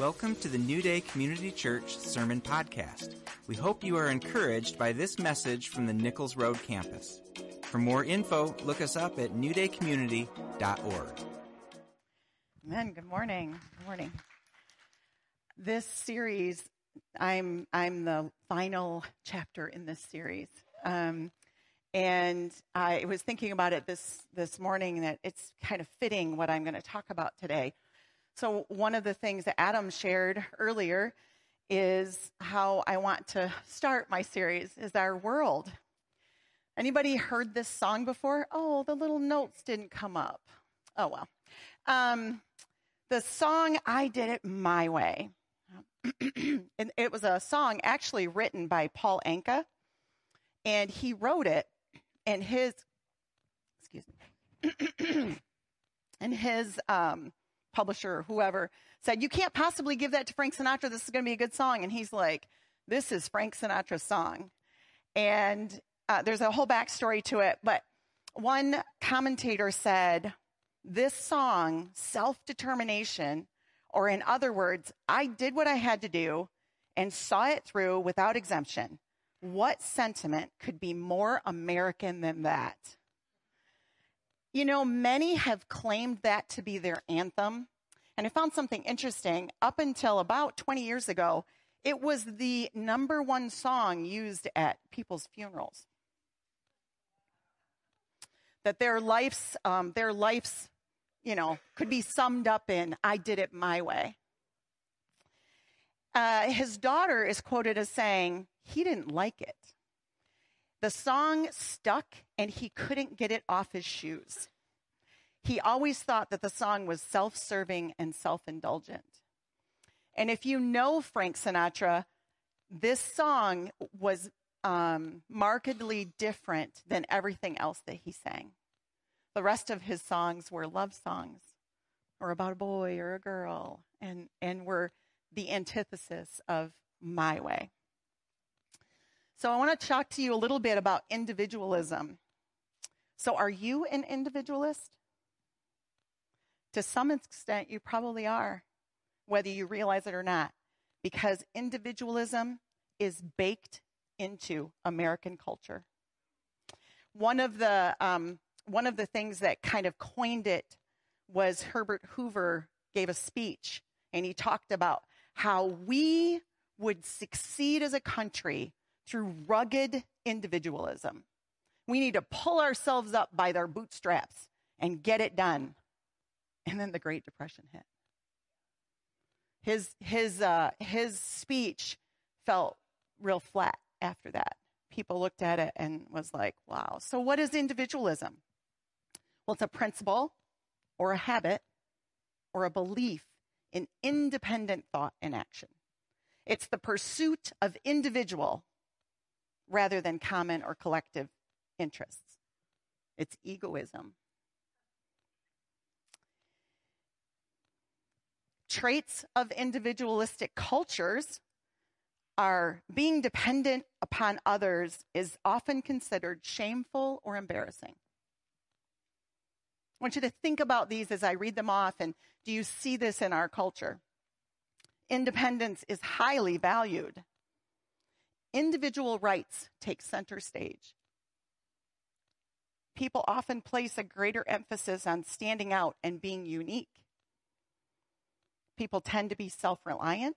Welcome to the New Day Community Church Sermon Podcast. We hope you are encouraged by this message from the Nichols Road campus. For more info, look us up at newdaycommunity.org. Amen. Good morning. Good morning. This series, I'm I'm the final chapter in this series, um, and I was thinking about it this this morning that it's kind of fitting what I'm going to talk about today. So, one of the things that Adam shared earlier is how I want to start my series is our world. Anybody heard this song before? Oh, the little notes didn't come up. Oh, well. Um, the song I Did It My Way. and it was a song actually written by Paul Anka, and he wrote it, and his, excuse me, and his um, publisher, whoever, said, You can't possibly give that to Frank Sinatra. This is going to be a good song. And he's like, This is Frank Sinatra's song. And uh, there's a whole backstory to it. But one commentator said, This song, self determination, or in other words, I did what I had to do and saw it through without exemption. What sentiment could be more American than that? You know, many have claimed that to be their anthem. And I found something interesting. Up until about 20 years ago, it was the number one song used at people's funerals. That their life's, um, their life's, you know, could be summed up in, I did it my way. Uh, his daughter is quoted as saying, he didn't like it. The song stuck and he couldn't get it off his shoes. He always thought that the song was self serving and self indulgent. And if you know Frank Sinatra, this song was um, markedly different than everything else that he sang. The rest of his songs were love songs or about a boy or a girl and, and were the antithesis of my way. So I want to talk to you a little bit about individualism. So are you an individualist? To some extent, you probably are, whether you realize it or not, because individualism is baked into American culture. One of the um, one of the things that kind of coined it was Herbert Hoover gave a speech, and he talked about how we would succeed as a country through rugged individualism. We need to pull ourselves up by their bootstraps and get it done. And then the Great Depression hit. His, his, uh, his speech felt real flat after that. People looked at it and was like, wow. So, what is individualism? Well, it's a principle or a habit or a belief in independent thought and action. It's the pursuit of individual rather than common or collective interests. It's egoism. Traits of individualistic cultures are being dependent upon others is often considered shameful or embarrassing. I want you to think about these as I read them off, and do you see this in our culture? Independence is highly valued individual rights take center stage. People often place a greater emphasis on standing out and being unique. People tend to be self reliant.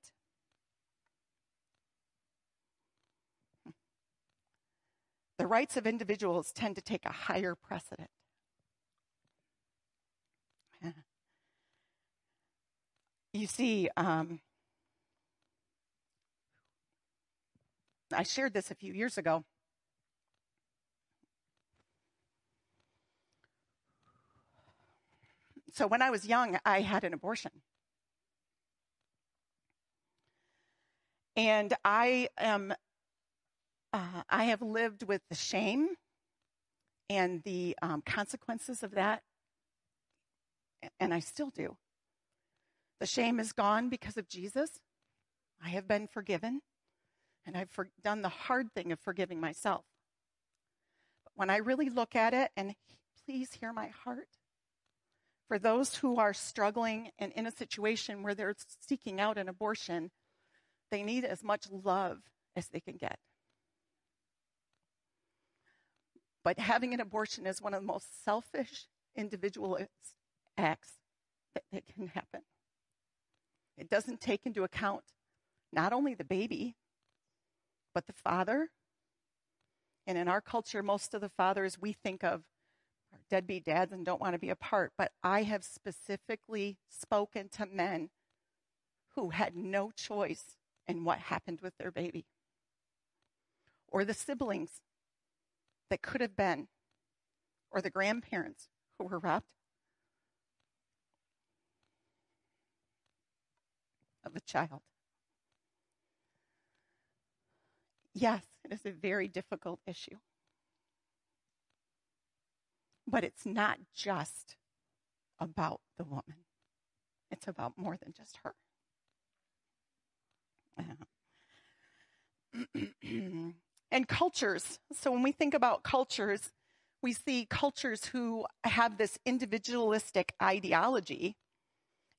The rights of individuals tend to take a higher precedent. You see, um, I shared this a few years ago. So when I was young, I had an abortion. And I am uh, I have lived with the shame and the um, consequences of that, and I still do. The shame is gone because of Jesus. I have been forgiven. And I've for, done the hard thing of forgiving myself. But when I really look at it, and please hear my heart, for those who are struggling and in a situation where they're seeking out an abortion, they need as much love as they can get. But having an abortion is one of the most selfish individualist acts that, that can happen. It doesn't take into account not only the baby, but the father. And in our culture, most of the fathers we think of are deadbeat dads and don't want to be a part. But I have specifically spoken to men who had no choice in what happened with their baby, or the siblings that could have been, or the grandparents who were robbed of a child. Yes, it is a very difficult issue. But it's not just about the woman, it's about more than just her. and cultures. So when we think about cultures, we see cultures who have this individualistic ideology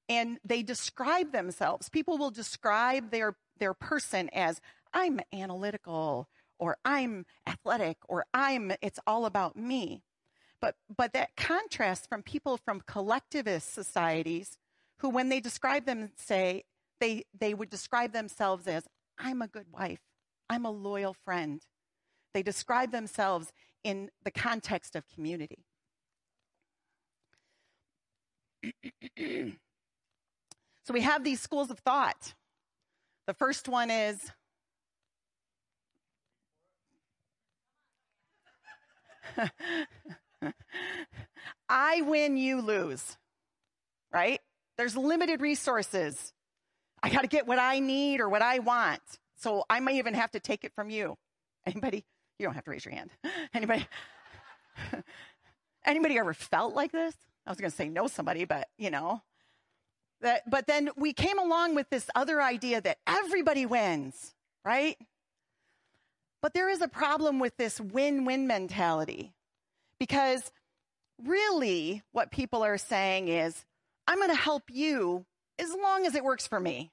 and they describe themselves. People will describe their, their person as I'm analytical or I'm athletic or I'm it's all about me. But but that contrast from people from collectivist societies who when they describe them say they they would describe themselves as I'm a good wife. I'm a loyal friend. They describe themselves in the context of community. so we have these schools of thought. The first one is I win, you lose. Right? There's limited resources. I got to get what I need or what I want. So I may even have to take it from you. Anybody? You don't have to raise your hand. Anybody? Anybody ever felt like this? I was going to say no somebody, but you know. That, but then we came along with this other idea that everybody wins, right? But there is a problem with this win win mentality because really what people are saying is, I'm going to help you as long as it works for me.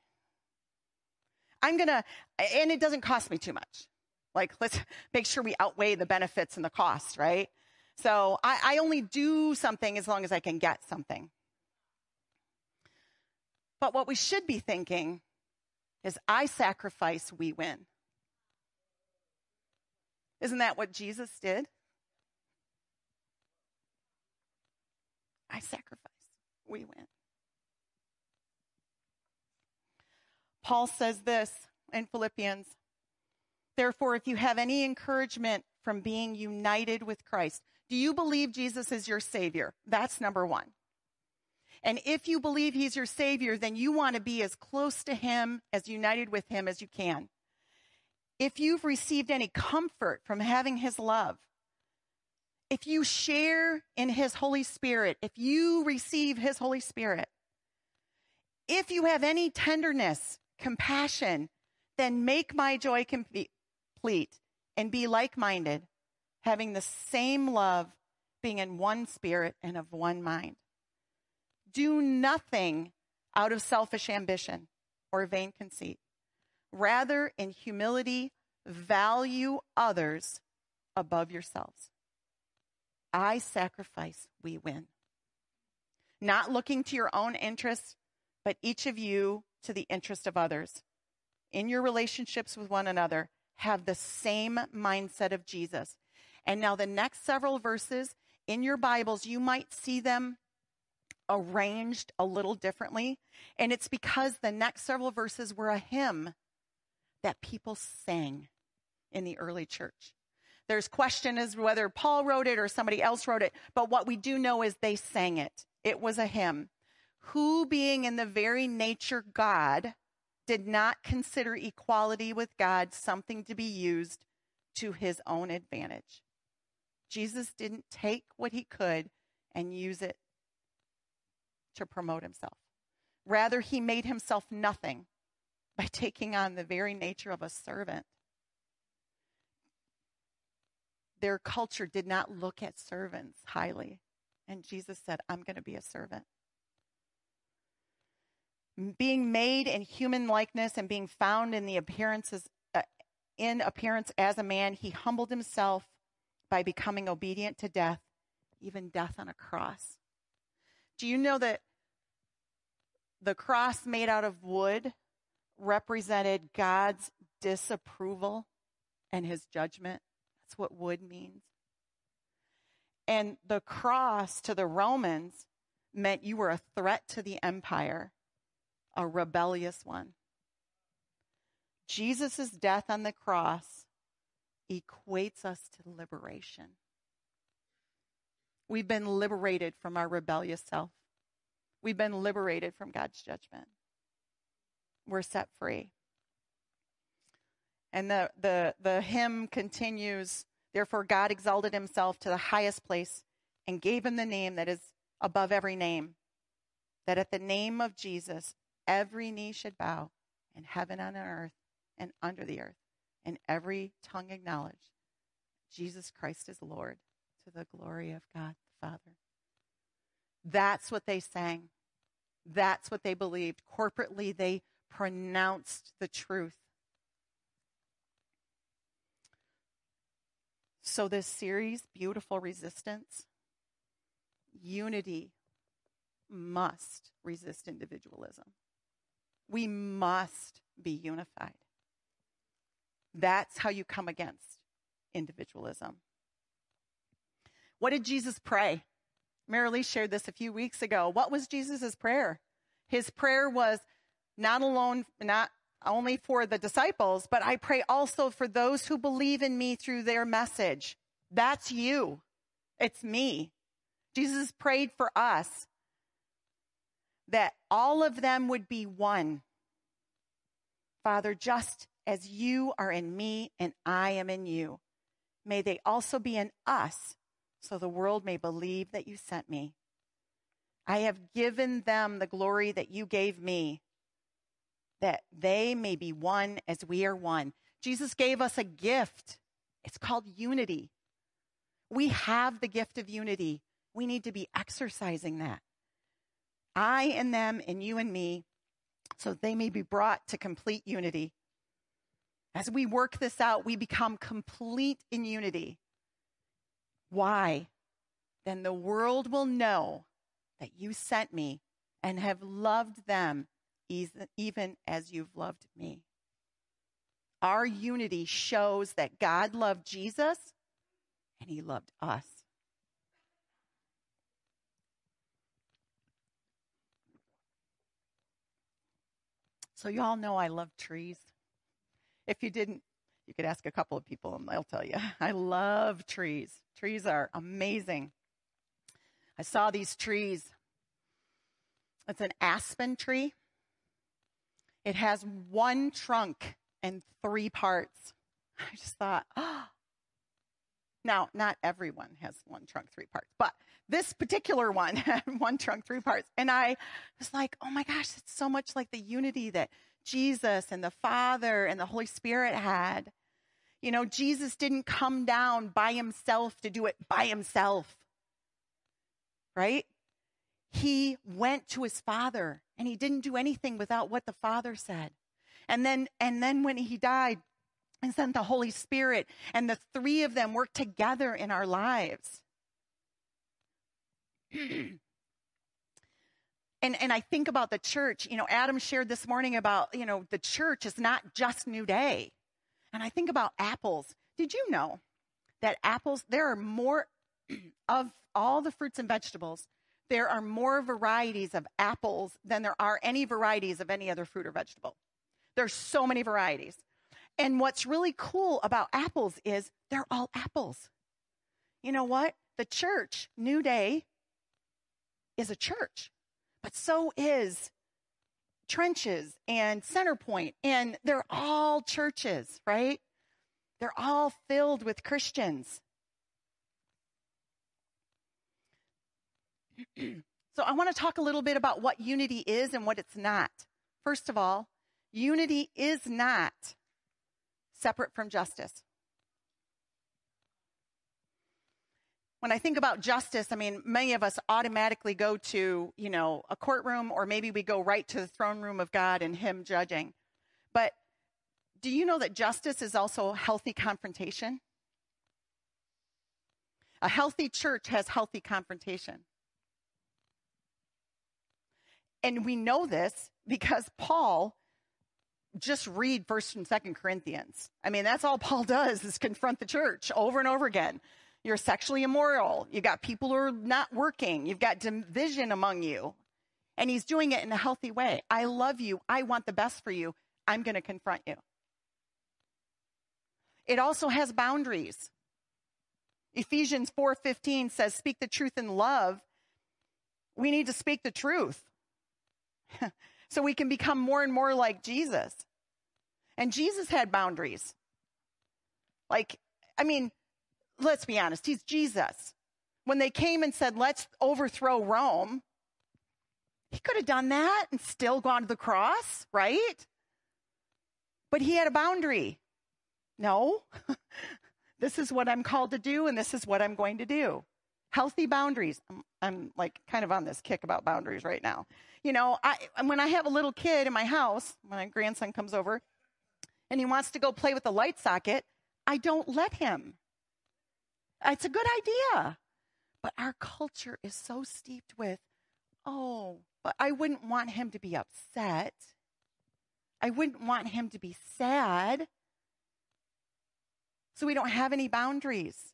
I'm going to, and it doesn't cost me too much. Like, let's make sure we outweigh the benefits and the cost, right? So I, I only do something as long as I can get something. But what we should be thinking is I sacrifice, we win. Isn't that what Jesus did? I sacrifice, we win. Paul says this in Philippians Therefore, if you have any encouragement from being united with Christ, do you believe Jesus is your Savior? That's number one. And if you believe He's your Savior, then you want to be as close to Him, as united with Him as you can. If you've received any comfort from having His love, if you share in His Holy Spirit, if you receive His Holy Spirit, if you have any tenderness, compassion, then make my joy complete and be like minded, having the same love, being in one spirit and of one mind. Do nothing out of selfish ambition or vain conceit. Rather, in humility, value others above yourselves. I sacrifice, we win. Not looking to your own interests, but each of you to the interest of others. In your relationships with one another, have the same mindset of Jesus. And now, the next several verses in your Bibles, you might see them arranged a little differently. And it's because the next several verses were a hymn that people sang in the early church. There's question as whether Paul wrote it or somebody else wrote it, but what we do know is they sang it. It was a hymn. Who, being in the very nature God, did not consider equality with God something to be used to his own advantage. Jesus didn't take what he could and use it to promote himself. Rather, he made himself nothing by taking on the very nature of a servant their culture did not look at servants highly And Jesus said, I'm going to be a servant. Being made in human likeness and being found in the appearances uh, in appearance as a man, he humbled himself by becoming obedient to death, even death on a cross. Do you know that the cross made out of wood represented God's disapproval and his judgment? That's what wood means. And the cross to the Romans meant you were a threat to the empire, a rebellious one. Jesus' death on the cross equates us to liberation. We've been liberated from our rebellious self. We've been liberated from God's judgment. We're set free. And the, the, the hymn continues Therefore, God exalted himself to the highest place and gave him the name that is above every name, that at the name of Jesus, every knee should bow in heaven and on earth and under the earth, and every tongue acknowledge Jesus Christ is Lord to the glory of God the Father. That's what they sang. That's what they believed. Corporately, they pronounced the truth. So, this series, Beautiful Resistance, unity must resist individualism. We must be unified. That's how you come against individualism. What did Jesus pray? Marilee shared this a few weeks ago. What was Jesus' prayer? His prayer was not alone, not only for the disciples, but I pray also for those who believe in me through their message. That's you. It's me. Jesus prayed for us that all of them would be one. Father, just as you are in me and I am in you, may they also be in us so the world may believe that you sent me. I have given them the glory that you gave me, that they may be one as we are one. Jesus gave us a gift. It's called unity. We have the gift of unity. We need to be exercising that. I and them, and you and me, so they may be brought to complete unity. As we work this out, we become complete in unity. Why? Then the world will know that you sent me and have loved them even as you've loved me. Our unity shows that God loved Jesus and he loved us. So, you all know I love trees. If you didn't, you could ask a couple of people and they'll tell you. I love trees. Trees are amazing. I saw these trees. It's an aspen tree. It has one trunk and three parts. I just thought, oh. Now, not everyone has one trunk, three parts, but this particular one had one trunk, three parts. And I was like, oh my gosh, it's so much like the unity that Jesus and the Father and the Holy Spirit had. You know, Jesus didn't come down by himself to do it by himself, right? He went to his Father and he didn't do anything without what the Father said. And then, and then when he died, and sent the Holy Spirit, and the three of them worked together in our lives. and and I think about the church. You know, Adam shared this morning about you know the church is not just New Day, and I think about apples. Did you know that apples? There are more of all the fruits and vegetables. There are more varieties of apples than there are any varieties of any other fruit or vegetable. There's so many varieties. And what's really cool about apples is they're all apples. You know what? The church, New Day, is a church but so is Trenches and Centerpoint, and they're all churches, right? They're all filled with Christians. so I want to talk a little bit about what unity is and what it's not. First of all, unity is not separate from justice. When I think about justice, I mean, many of us automatically go to, you know, a courtroom or maybe we go right to the throne room of God and Him judging. But do you know that justice is also healthy confrontation? A healthy church has healthy confrontation. And we know this because Paul just read first and second corinthians. I mean that's all paul does is confront the church over and over again. You're sexually immoral. You got people who are not working. You've got division among you. And he's doing it in a healthy way. I love you. I want the best for you. I'm going to confront you. It also has boundaries. Ephesians 4.15 says speak the truth in love. We need to speak the truth. so we can become more and more like Jesus. And Jesus had boundaries. Like, I mean, let's be honest, he's Jesus. When they came and said, let's overthrow Rome, he could have done that and still gone to the cross, right? But he had a boundary. No, this is what I'm called to do, and this is what I'm going to do healthy boundaries. I'm, I'm, like kind of on this kick about boundaries right now. You know, I, when I have a little kid in my house, when my grandson comes over and he wants to go play with the light socket, I don't let him. It's a good idea. But our culture is so steeped with, oh, but I wouldn't want him to be upset. I wouldn't want him to be sad. So we don't have any boundaries.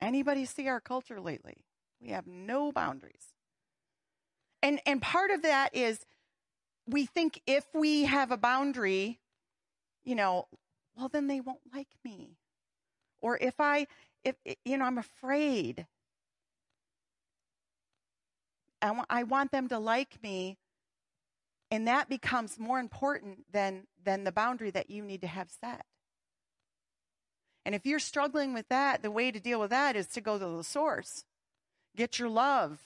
Anybody see our culture lately? We have no boundaries. And and part of that is we think if we have a boundary, you know, well then they won't like me. Or if I if you know, I'm afraid. I, w- I want them to like me and that becomes more important than than the boundary that you need to have set and if you're struggling with that, the way to deal with that is to go to the source. Get your love,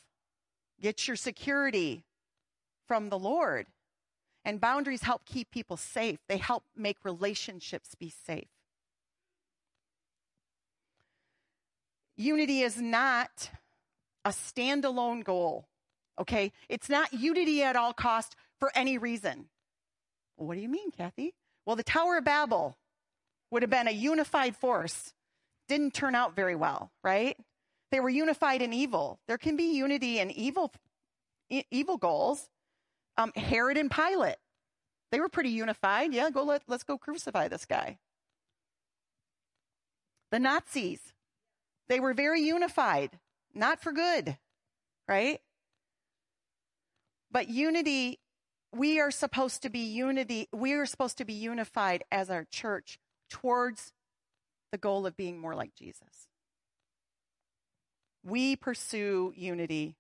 get your security from the Lord. And boundaries help keep people safe, they help make relationships be safe. Unity is not a standalone goal, okay? It's not unity at all cost for any reason. What do you mean, Kathy? Well, the Tower of Babel would have been a unified force, didn't turn out very well, right? They were unified in evil. There can be unity in evil, evil goals. Um, Herod and Pilate, they were pretty unified. Yeah, go let, let's go crucify this guy. The Nazis, they were very unified, not for good, right? But unity, we are supposed to be unity, we are supposed to be unified as our church towards the goal of being more like Jesus. We pursue unity.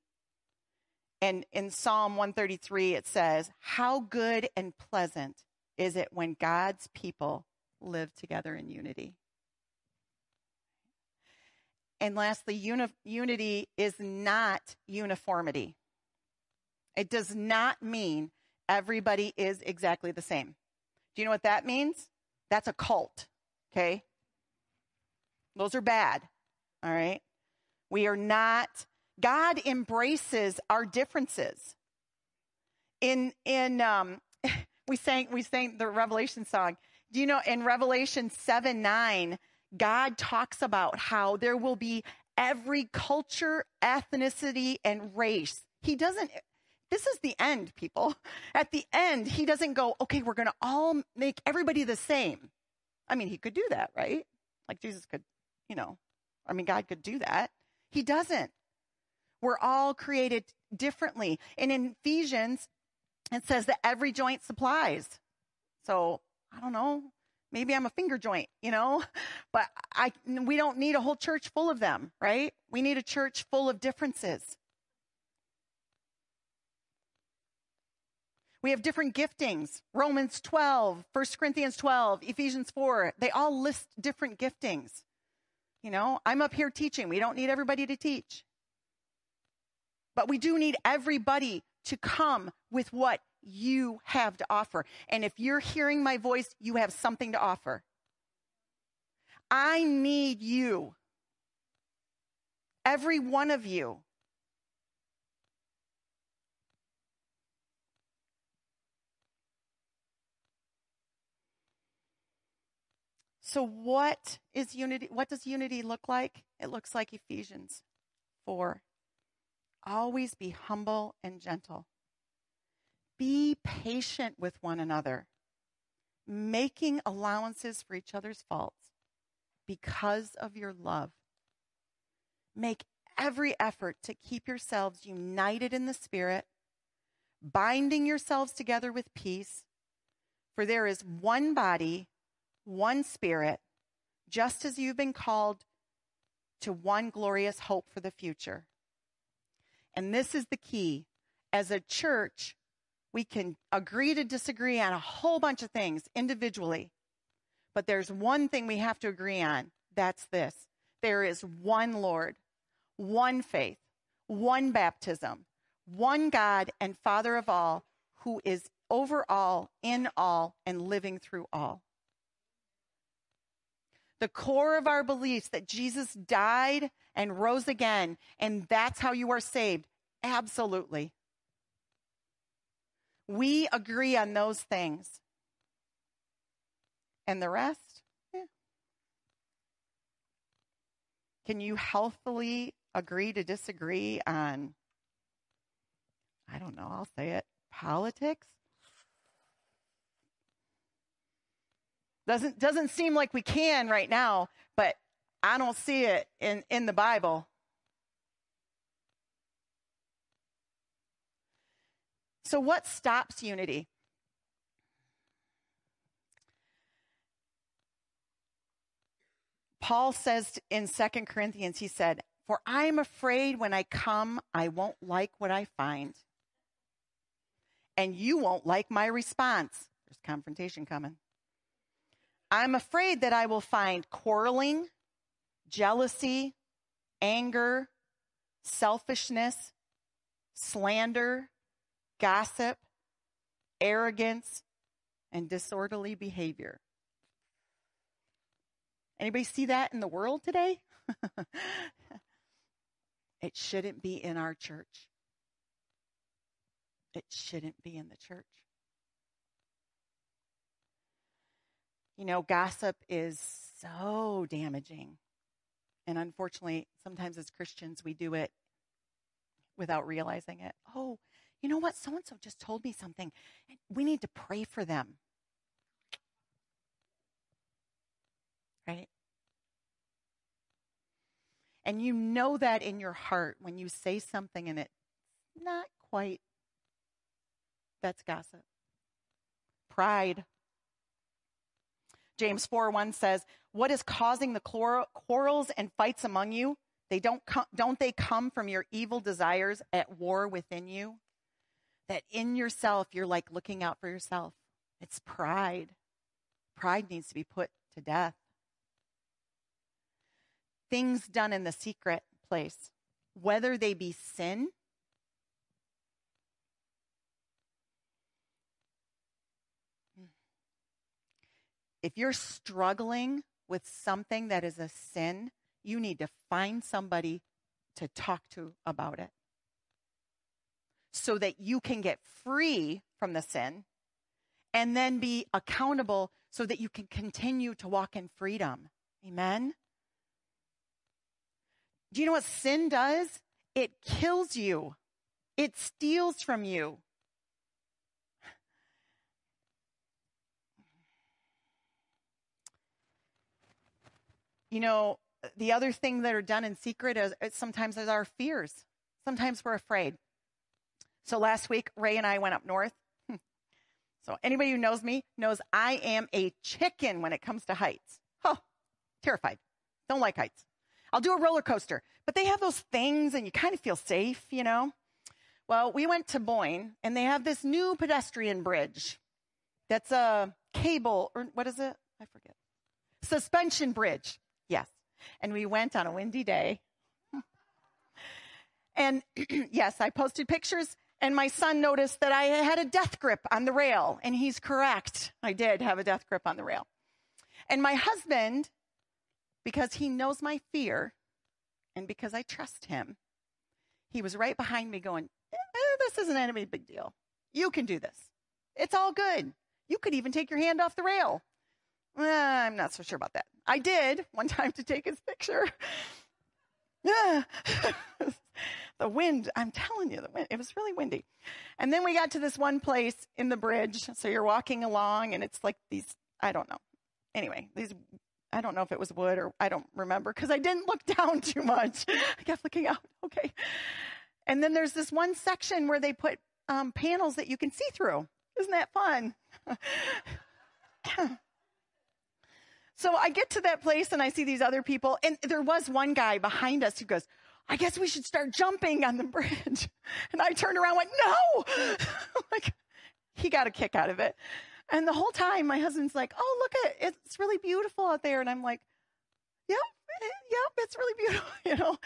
And in Psalm 133, it says, How good and pleasant is it when God's people live together in unity? And lastly, uni- unity is not uniformity. It does not mean everybody is exactly the same. Do you know what that means? That's a cult, okay? Those are bad, all right? We are not, God embraces our differences. In, in, um, we sang, we sang the Revelation song. Do you know in Revelation 7 9, God talks about how there will be every culture, ethnicity, and race. He doesn't this is the end, people. At the end, he doesn't go, okay, we're going to all make everybody the same. I mean, he could do that, right? Like Jesus could, you know, I mean, God could do that. He doesn't. We're all created differently. And in Ephesians, it says that every joint supplies. So I don't know. Maybe I'm a finger joint, you know, but I, we don't need a whole church full of them, right? We need a church full of differences. We have different giftings Romans 12, 1 Corinthians 12, Ephesians 4. They all list different giftings. You know, I'm up here teaching. We don't need everybody to teach. But we do need everybody to come with what you have to offer. And if you're hearing my voice, you have something to offer. I need you. Every one of you. So what is unity? What does unity look like? It looks like Ephesians 4. Always be humble and gentle. Be patient with one another, making allowances for each other's faults because of your love. Make every effort to keep yourselves united in the Spirit, binding yourselves together with peace. For there is one body, one Spirit, just as you've been called to one glorious hope for the future. And this is the key. As a church, we can agree to disagree on a whole bunch of things individually. But there's one thing we have to agree on. That's this. There is one Lord, one faith, one baptism, one God and Father of all, who is over all, in all, and living through all. The core of our beliefs that Jesus died and rose again, and that's how you are saved. Absolutely. We agree on those things. And the rest? Yeah. Can you healthily agree to disagree on, I don't know, I'll say it, politics? Doesn't, doesn't seem like we can right now, but I don't see it in, in the Bible. So, what stops unity? Paul says in Second Corinthians, he said, For I am afraid when I come, I won't like what I find. And you won't like my response. There's confrontation coming. I'm afraid that I will find quarreling, jealousy, anger, selfishness, slander, gossip, arrogance, and disorderly behavior. Anybody see that in the world today? it shouldn't be in our church. It shouldn't be in the church. You know, gossip is so damaging. And unfortunately, sometimes as Christians, we do it without realizing it. Oh, you know what? So and so just told me something. We need to pray for them. Right? And you know that in your heart when you say something and it's not quite, that's gossip. Pride. James 4 1 says, What is causing the quarrels and fights among you? They don't, don't they come from your evil desires at war within you? That in yourself, you're like looking out for yourself. It's pride. Pride needs to be put to death. Things done in the secret place, whether they be sin If you're struggling with something that is a sin, you need to find somebody to talk to about it so that you can get free from the sin and then be accountable so that you can continue to walk in freedom. Amen? Do you know what sin does? It kills you, it steals from you. You know, the other thing that are done in secret is, is sometimes is our fears. Sometimes we're afraid. So last week, Ray and I went up north. So anybody who knows me knows I am a chicken when it comes to heights. Oh, terrified. Don't like heights. I'll do a roller coaster, but they have those things and you kind of feel safe, you know? Well, we went to Boyne and they have this new pedestrian bridge that's a cable, or what is it? I forget. Suspension bridge. And we went on a windy day. and yes, I posted pictures and my son noticed that I had a death grip on the rail, and he's correct. I did have a death grip on the rail. And my husband, because he knows my fear, And because I trust him, he was right behind me going, eh, This isn't any big deal. You can do this. It's all good. You could even take your hand off the rail. Uh, I'm not so sure about that. I did one time to take his picture. the wind, I'm telling you, the wind, it was really windy. And then we got to this one place in the bridge. So you're walking along and it's like these, I don't know. Anyway, these, I don't know if it was wood or I don't remember because I didn't look down too much. I kept looking out. Okay. And then there's this one section where they put um, panels that you can see through. Isn't that fun? So I get to that place and I see these other people, and there was one guy behind us who goes, I guess we should start jumping on the bridge. And I turned around and went, No! like, he got a kick out of it. And the whole time, my husband's like, Oh, look at it. It's really beautiful out there. And I'm like, Yep, eh, yep, it's really beautiful, you know.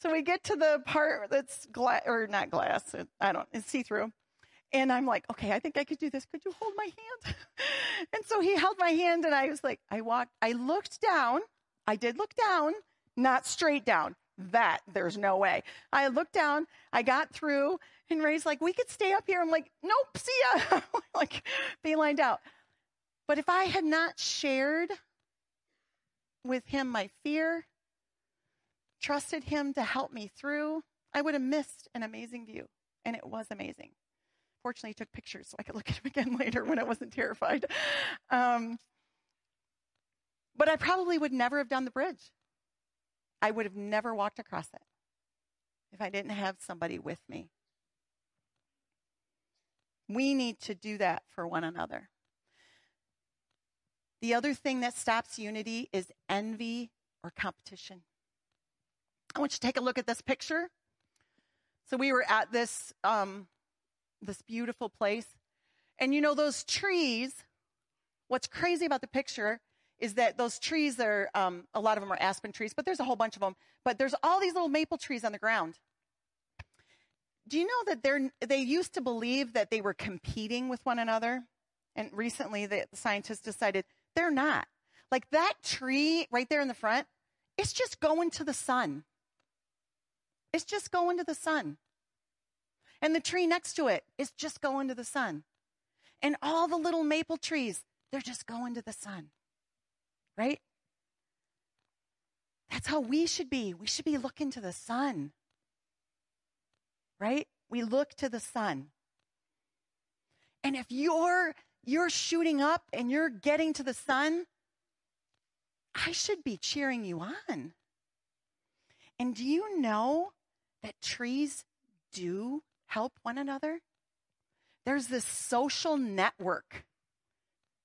So we get to the part that's glass, or not glass, I don't, it's see through. And I'm like, okay, I think I could do this. Could you hold my hand? and so he held my hand and I was like, I walked, I looked down. I did look down, not straight down. That there's no way. I looked down, I got through, and Ray's like, we could stay up here. I'm like, nope, see ya. like, be lined out. But if I had not shared with him my fear, trusted him to help me through, I would have missed an amazing view. And it was amazing. Fortunately, he took pictures so I could look at him again later when I wasn't terrified. Um, but I probably would never have done the bridge. I would have never walked across it if I didn't have somebody with me. We need to do that for one another. The other thing that stops unity is envy or competition. I want you to take a look at this picture. So we were at this um, this beautiful place. And you know, those trees, what's crazy about the picture is that those trees are, um, a lot of them are aspen trees, but there's a whole bunch of them. But there's all these little maple trees on the ground. Do you know that they're, they used to believe that they were competing with one another? And recently the scientists decided they're not. Like that tree right there in the front, it's just going to the sun. It's just going to the sun. And the tree next to it is just going to the sun. And all the little maple trees, they're just going to the sun. Right? That's how we should be. We should be looking to the sun. Right? We look to the sun. And if you're you're shooting up and you're getting to the sun, I should be cheering you on. And do you know that trees do help one another. There's this social network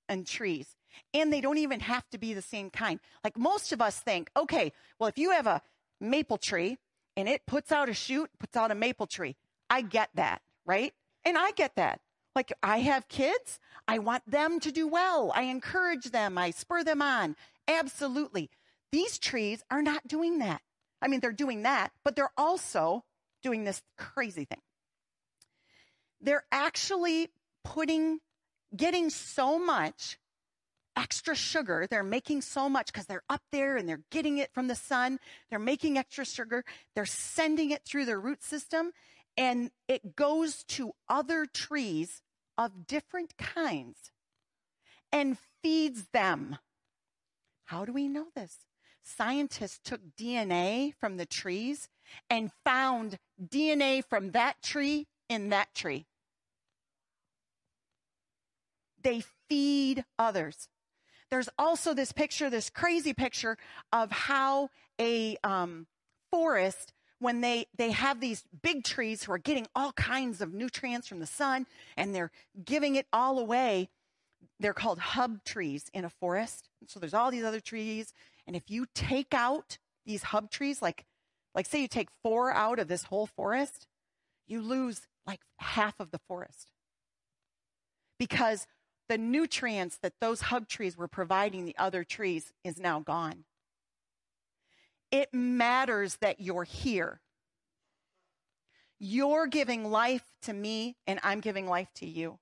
and trees. And they don't even have to be the same kind. Like most of us think, okay, well, if you have a maple tree and it puts out a shoot, puts out a maple tree, I get that, right? And I get that. Like I have kids, I want them to do well. I encourage them, I spur them on. Absolutely. These trees are not doing that. I mean, they're doing that, but they're also doing this crazy thing they're actually putting, getting so much extra sugar. They're making so much because they're up there and they're getting it from the sun. They're making extra sugar. They're sending it through their root system and it goes to other trees of different kinds and feeds them. How do we know this? Scientists took DNA from the trees and found DNA from that tree in that tree they feed others. There's also this picture, this crazy picture of how a um, forest, when they, they have these big trees who are getting all kinds of nutrients from the sun and they're giving it all away, they're called hub trees in a forest. So there's all these other trees. And if you take out these hub trees, like, like say you take four out of this whole forest, you lose like half of the forest. Because the nutrients that those hub trees were providing the other trees is now gone. It matters that you're here. You're giving life to me, and I'm giving life to you.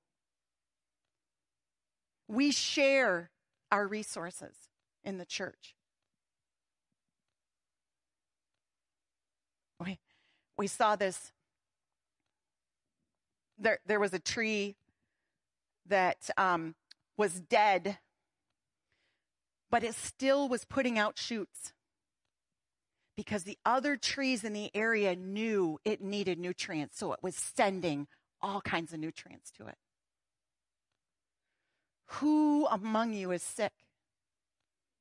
We share our resources in the church. we saw this. There, there was a tree that um, was dead, but it still was putting out shoots because the other trees in the area knew it needed nutrients, so it was sending all kinds of nutrients to it. Who among you is sick?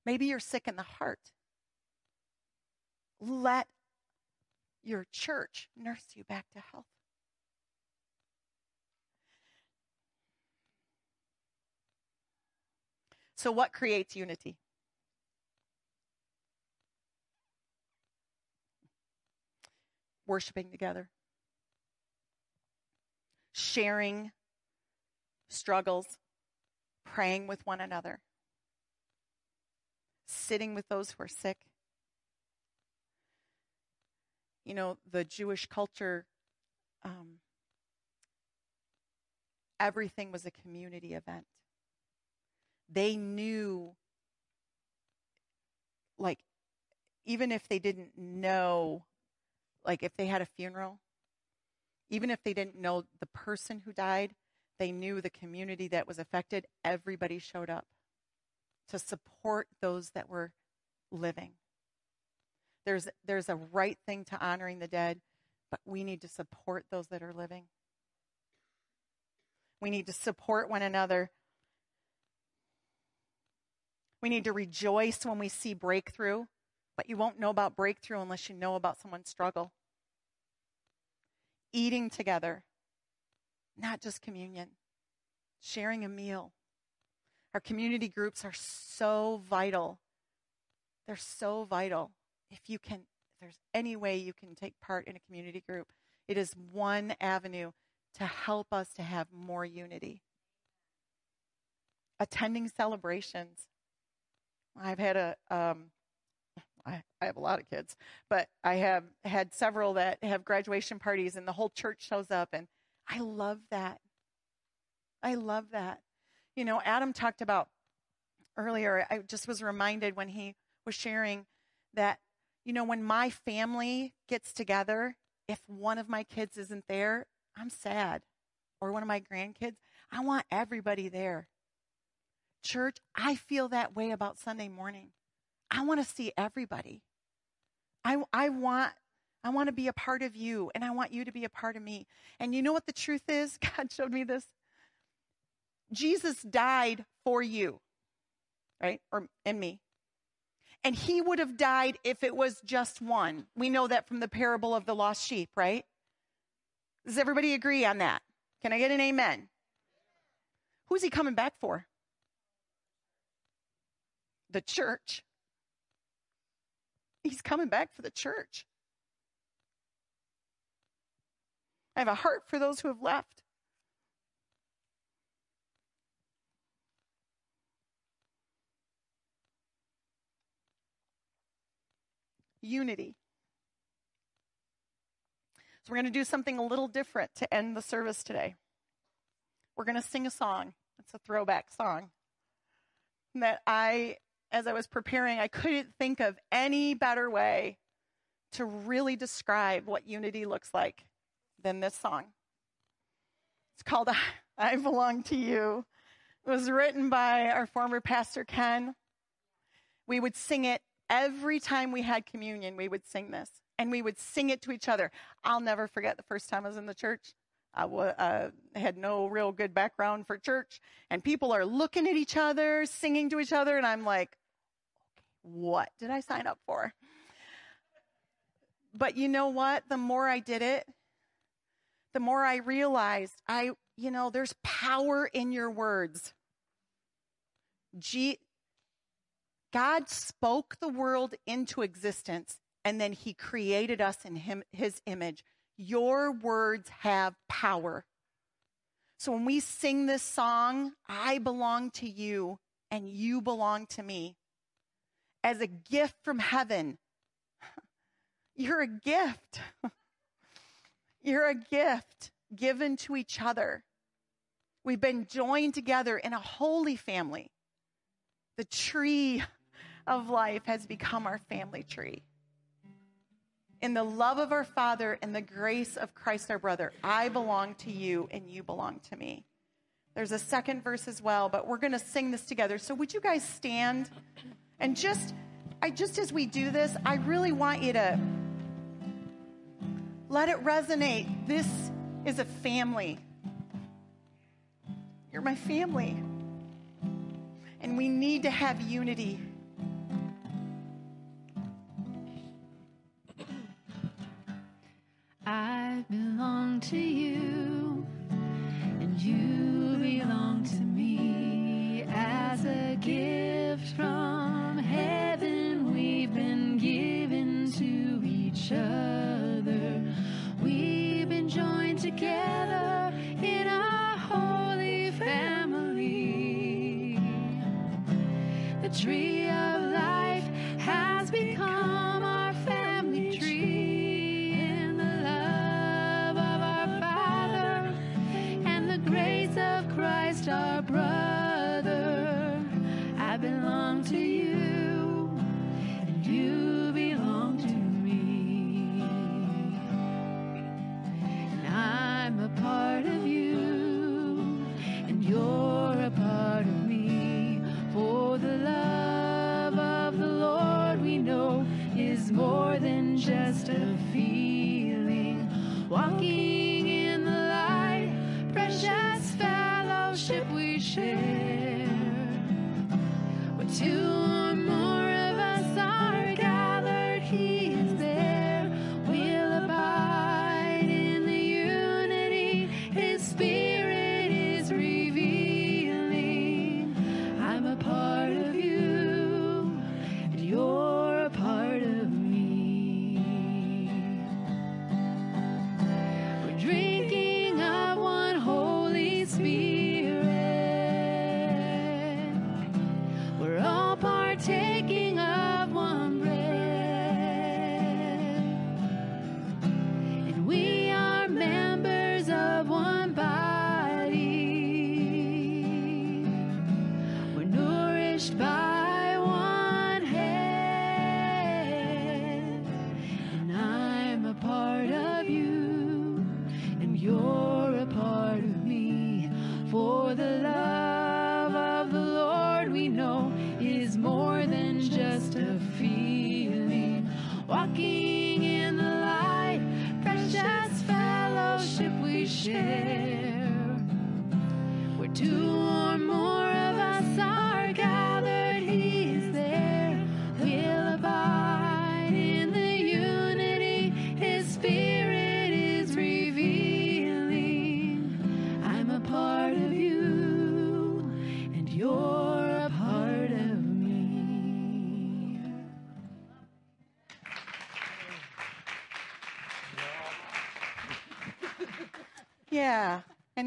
Maybe you're sick in the heart. Let your church nurse you back to health. So, what creates unity? Worshiping together, sharing struggles, praying with one another, sitting with those who are sick. You know, the Jewish culture, um, everything was a community event. They knew, like, even if they didn't know, like, if they had a funeral, even if they didn't know the person who died, they knew the community that was affected. Everybody showed up to support those that were living. There's, there's a right thing to honoring the dead, but we need to support those that are living. We need to support one another. We need to rejoice when we see breakthrough, but you won't know about breakthrough unless you know about someone's struggle. Eating together, not just communion, sharing a meal. Our community groups are so vital. They're so vital. If you can, if there's any way you can take part in a community group, it is one avenue to help us to have more unity. Attending celebrations. I've had a, um, I, I have a lot of kids, but I have had several that have graduation parties and the whole church shows up and I love that. I love that. You know, Adam talked about earlier, I just was reminded when he was sharing that, you know, when my family gets together, if one of my kids isn't there, I'm sad. Or one of my grandkids, I want everybody there. Church, I feel that way about Sunday morning. I want to see everybody. I, I want I want to be a part of you, and I want you to be a part of me. And you know what the truth is? God showed me this. Jesus died for you, right? Or and me. And he would have died if it was just one. We know that from the parable of the lost sheep, right? Does everybody agree on that? Can I get an amen? Who's he coming back for? The church. He's coming back for the church. I have a heart for those who have left. Unity. So, we're going to do something a little different to end the service today. We're going to sing a song. It's a throwback song that I, as I was preparing, I couldn't think of any better way to really describe what unity looks like than this song. It's called I Belong to You. It was written by our former pastor, Ken. We would sing it every time we had communion, we would sing this. And we would sing it to each other. I'll never forget the first time I was in the church. I w- uh, had no real good background for church, and people are looking at each other, singing to each other, and I'm like, what did I sign up for? But you know what? The more I did it, the more I realized I, you know, there's power in your words. G- God spoke the world into existence and then he created us in him, his image. Your words have power. So when we sing this song, I belong to you and you belong to me as a gift from heaven. You're a gift. You're a gift given to each other. We've been joined together in a holy family. The tree of life has become our family tree. in the love of our Father and the grace of Christ our brother. I belong to you and you belong to me. There's a second verse as well, but we're going to sing this together. So would you guys stand and just I just as we do this, I really want you to let it resonate. This is a family. You're my family. And we need to have unity. I belong to you, and you belong to me as a gift from heaven. We've been given to each other. We've been joined together in a holy family. The tree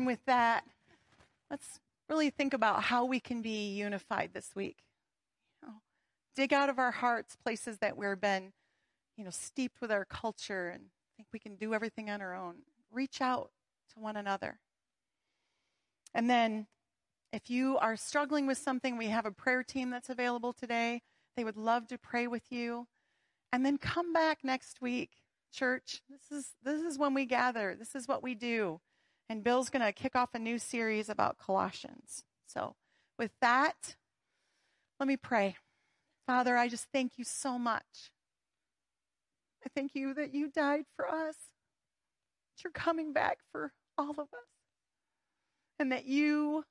And with that, let's really think about how we can be unified this week. You know, dig out of our hearts places that we've been, you know, steeped with our culture and think we can do everything on our own. Reach out to one another. And then if you are struggling with something, we have a prayer team that's available today. They would love to pray with you. And then come back next week, church. This is this is when we gather. This is what we do. And Bill's going to kick off a new series about Colossians. So, with that, let me pray. Father, I just thank you so much. I thank you that you died for us. That you're coming back for all of us. And that you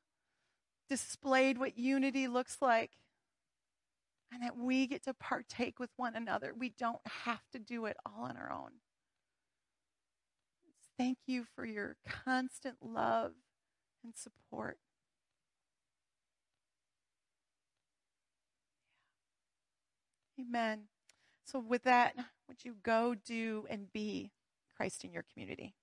displayed what unity looks like. And that we get to partake with one another. We don't have to do it all on our own. Thank you for your constant love and support. Amen. So, with that, would you go do and be Christ in your community?